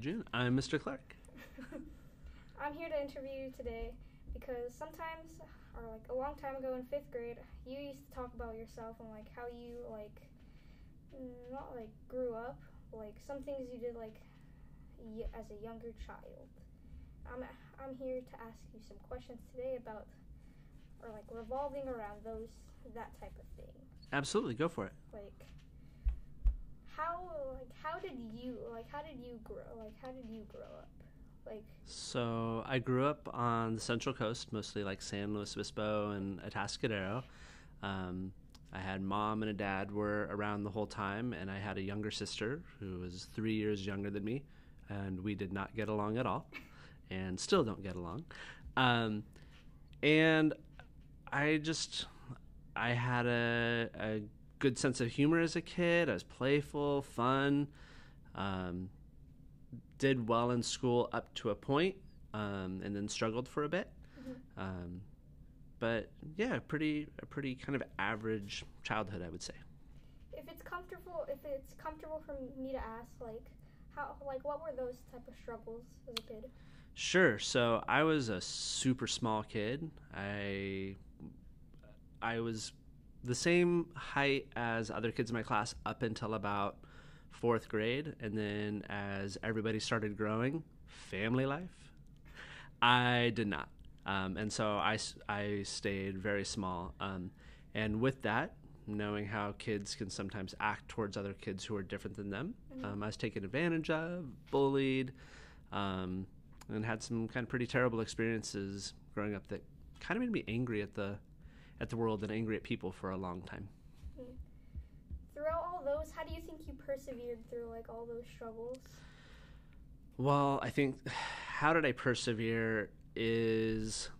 Adrian. I'm Mr. Clark. I'm here to interview you today because sometimes, or like a long time ago in fifth grade, you used to talk about yourself and like how you like not like grew up, like some things you did like y- as a younger child. I'm I'm here to ask you some questions today about or like revolving around those that type of thing. Absolutely, go for it. Like how like how did you like how did you grow like how did you grow up? Like So, I grew up on the Central Coast, mostly like San Luis Obispo and Atascadero. Um, I had mom and a dad were around the whole time, and I had a younger sister who was three years younger than me, and we did not get along at all, and still don't get along. Um, and I just, I had a, a good sense of humor as a kid. I was playful, fun, um, did well in school up to a point, um, and then struggled for a bit. Mhm. Um, but yeah, pretty a pretty kind of average childhood, I would say. if it's comfortable if it's comfortable for me to ask like how like what were those type of struggles as a kid? Sure. So I was a super small kid. I I was the same height as other kids in my class up until about fourth grade, and then as everybody started growing, family life, I did not, um, and so I, I stayed very small. Um, and with that, knowing how kids can sometimes act towards other kids who are different than them, Mhm. um, I was taken advantage of, bullied. Um, and had some kind of pretty terrible experiences growing up that kind of made me angry at the at the world and angry at people for a long time. Throughout all those, how do you think you persevered through like all those struggles? Well, I think how did I persevere is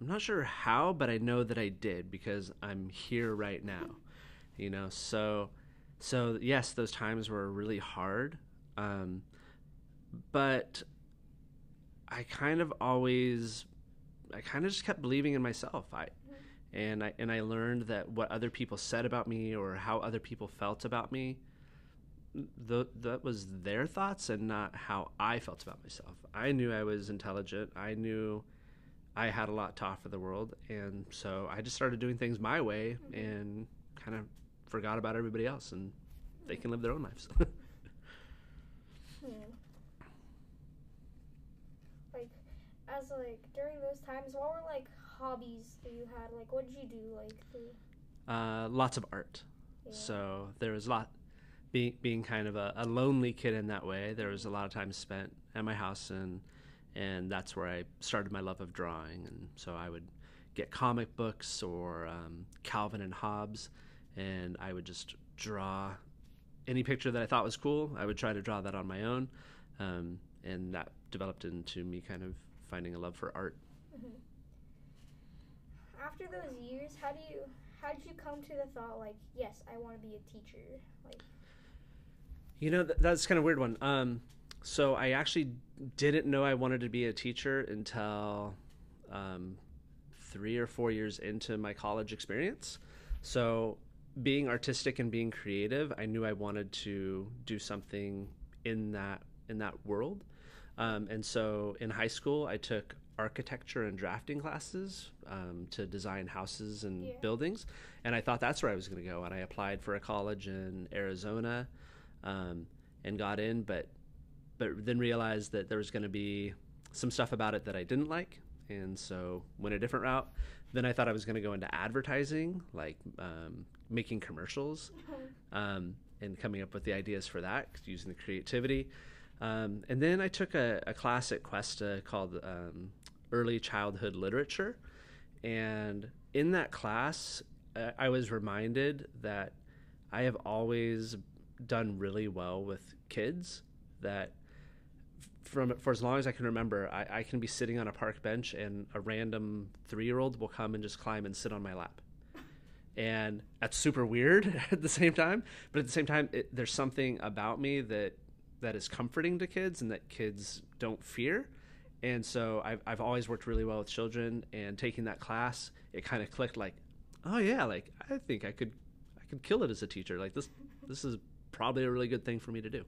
I'm not sure how, but I know that I did because I'm here right now. You know, so so yes, those times were really hard. Um, but I kind of always I kind of just kept believing in myself. I and I and I learned that what other people said about me or how other people felt about me th- that was their thoughts and not how I felt about myself. I knew I was intelligent. I knew I had a lot to offer the world, and so I just started doing things my way and kind of forgot about everybody else, and they can live their own lives. Hmm. Like as like during those times, what were like hobbies that you had? Like what did you do like uh, lots of art. yeah. So there was a lot being being kind of a, a lonely kid in that way. There was a lot of time spent at my house, and and that's where I started my love of drawing. And so I would get comic books or um, Calvin and Hobbes, and I would just draw any picture that I thought was cool. I would try to draw that on my own, um, and that developed into me kind of finding a love for art. Mhm. After those years, how do you how did you come to the thought like, yes, I want to be a teacher? Like You know, th- that's kind of a weird one. Um, so I actually didn't know I wanted to be a teacher until um, three or four years into my college experience. So being artistic and being creative, I knew I wanted to do something in that in that world. Um, and so in high school, I took architecture and drafting classes um, to design houses and Yeah. buildings, and I thought that's where I was going to go. And I applied for a college in Arizona, um, and got in, but but then realized that there was going to be some stuff about it that I didn't like, and so went a different route. Then I thought I was going to go into advertising, like um, making commercials, um, and coming up with the ideas for that using the creativity. Um, and then I took a, a class at Cuesta called um, Early Childhood Literature. And in that class, uh, I was reminded that I have always done really well with kids. That from for as long as I can remember, I, I can be sitting on a park bench and a random three year old will come and just climb and sit on my lap and that's super weird at the same time but at the same time it, there's something about me that that is comforting to kids and that kids don't fear and so I've, I've always worked really well with children and taking that class it kind of clicked like oh yeah like i think i could i could kill it as a teacher. Like this, this is probably a really good thing for me to do.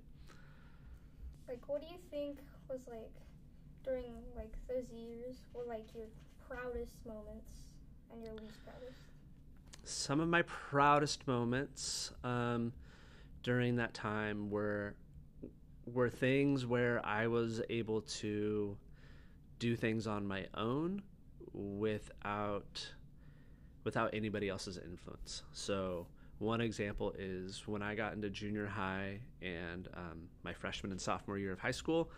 Like, what do you think was like during like those years were like your proudest moments and your least proudest? Some of my proudest moments um, during that time were were things where I was able to do things on my own without without anybody else's influence. So one example is when I got into junior high and um, my freshman and sophomore year of high school,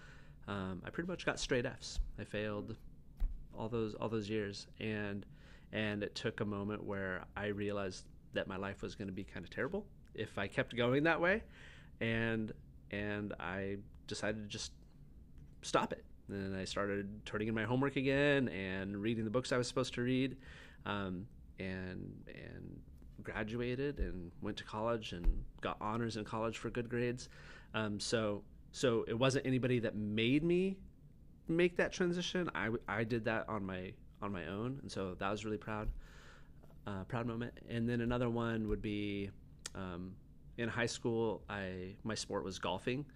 um, I pretty much got straight Fs. I failed all those all those years, and and it took a moment where I realized that my life was going to be kind of terrible if I kept going that way, and and I decided to just stop it. And I started turning in my homework again and reading the books I was supposed to read, um, and and graduated and went to college and got honors in college for good grades. Um, so so it wasn't anybody that made me make that transition. I, I did that on my on my own, and so that was really proud uh, proud moment. And then another one would be um, in high school. I my sport was golfing.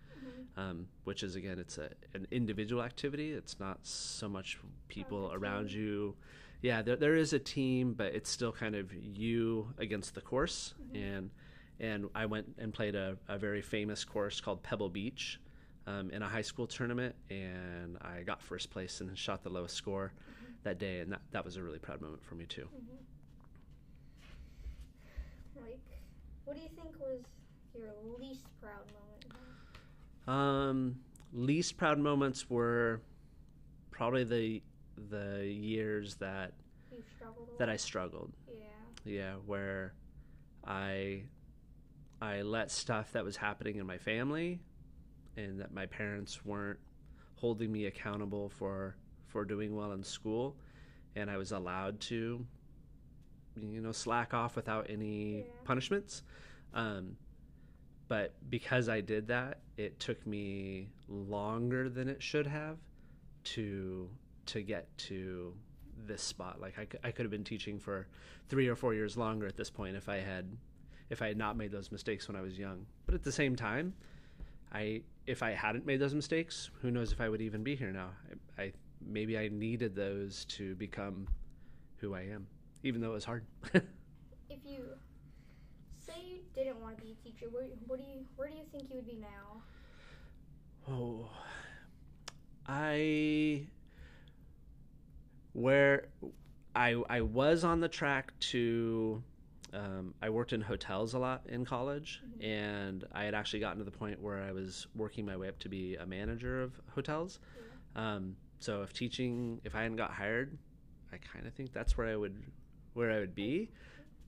Um, which is again, it's a, an individual activity. It's not so much people Okay. around you yeah, there, there is a team, but it's still kind of you against the course. And and I went and played a, a very famous course called Pebble Beach um, in a high school tournament, and I got first place and shot the lowest score that day, and that, that was a really proud moment for me too. Like, what do you think was your least proud moment? Um, least proud moments were probably the the years that struggled that I struggled. Yeah. yeah where i i let stuff that was happening in my family and that my parents weren't holding me accountable for for doing well in school and i was allowed to you know slack off without any Yeah. punishments. Um, but because i did that it took me longer than it should have to to get to this spot. Like I, I could have been teaching for three or four years longer at this point if i had if i had not made those mistakes when i was young. But at the same time i if i hadn't made those mistakes who knows if i would even be here now. I, I maybe i needed those to become who i am even though it was hard If you say you didn't want to be a teacher, where, what do you where do you think you would be now? Oh, I where I I was on the track to. Um, I worked in hotels a lot in college, and I had actually gotten to the point where I was working my way up to be a manager of hotels. Um, so if teaching, if I hadn't got hired, I kind of think that's where I would where I would be,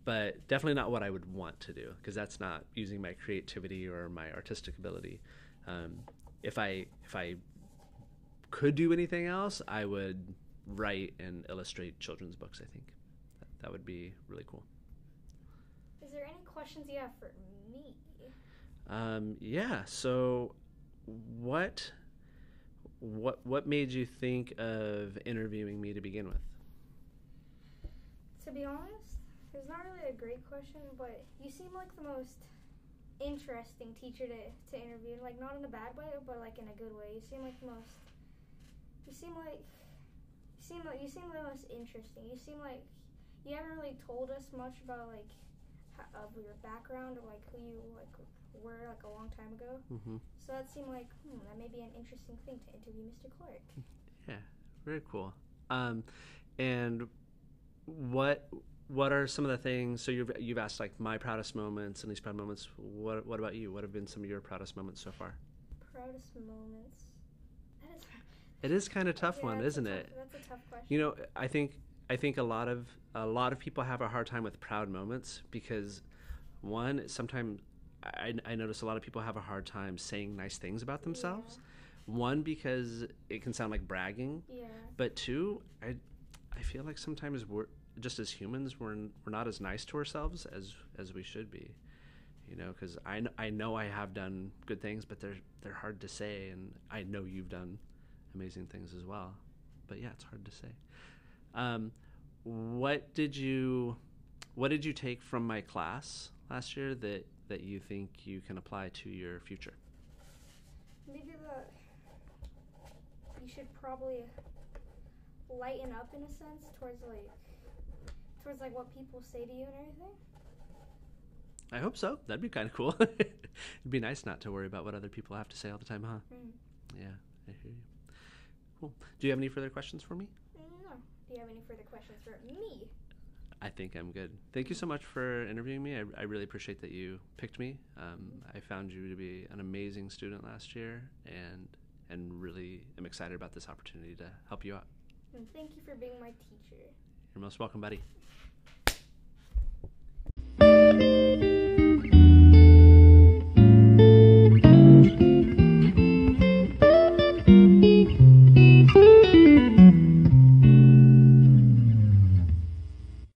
but definitely not what I would want to do because that's not using my creativity or my artistic ability. Um, if I if I could do anything else, I would write and illustrate children's books. I think that, that would be really cool. Is there any questions you have for me? Um, yeah. So, what what what made you think of interviewing me to begin with? To be honest, it's not really a great question, but you seem like the most interesting teacher to, to interview. Like not in a bad way, but like in a good way. You seem like the most. You seem like. You seem like you seem the most interesting. You seem like you haven't really told us much about like ho- of your background or like who you like were like a long time ago. Mm-hmm. So that seemed like hmm, that may be an interesting thing to interview Mr. Clark. Yeah, very cool. Um, and what what are some of the things? So you've you've asked like my proudest moments and these proud moments. What what about you? What have been some of your proudest moments so far? Proudest moments. That is. It is kind of tough yeah, one, isn't tough- it? That's a tough question. You know, I think I think a lot of a lot of people have a hard time with proud moments because one sometimes I, I notice a lot of people have a hard time saying nice things about themselves. One because it can sound like bragging, Yeah. but two, I I feel like sometimes we're just as humans we're we're not as nice to ourselves as as we should be. You know, because I, I know I have done good things, but they're they're hard to say, and I know you've done amazing things as well. But yeah, it's hard to say. Um, what did you what did you take from my class last year that that you think you can apply to your future? Maybe the you should probably lighten up in a sense towards like towards like what people say to you and everything. I hope so. That'd be kind of cool. It'd be nice not to worry about what other people have to say all the time, huh? Mm. Yeah, I hear you. Cool. Do you have any further questions for me? No. Do you have any further questions for me? I think I'm good. Thank you so much for interviewing me. I, I really appreciate that you picked me. Um, I found you to be an amazing student last year, and and really am excited about this opportunity to help you out. And thank you for being my teacher. You're most welcome, buddy.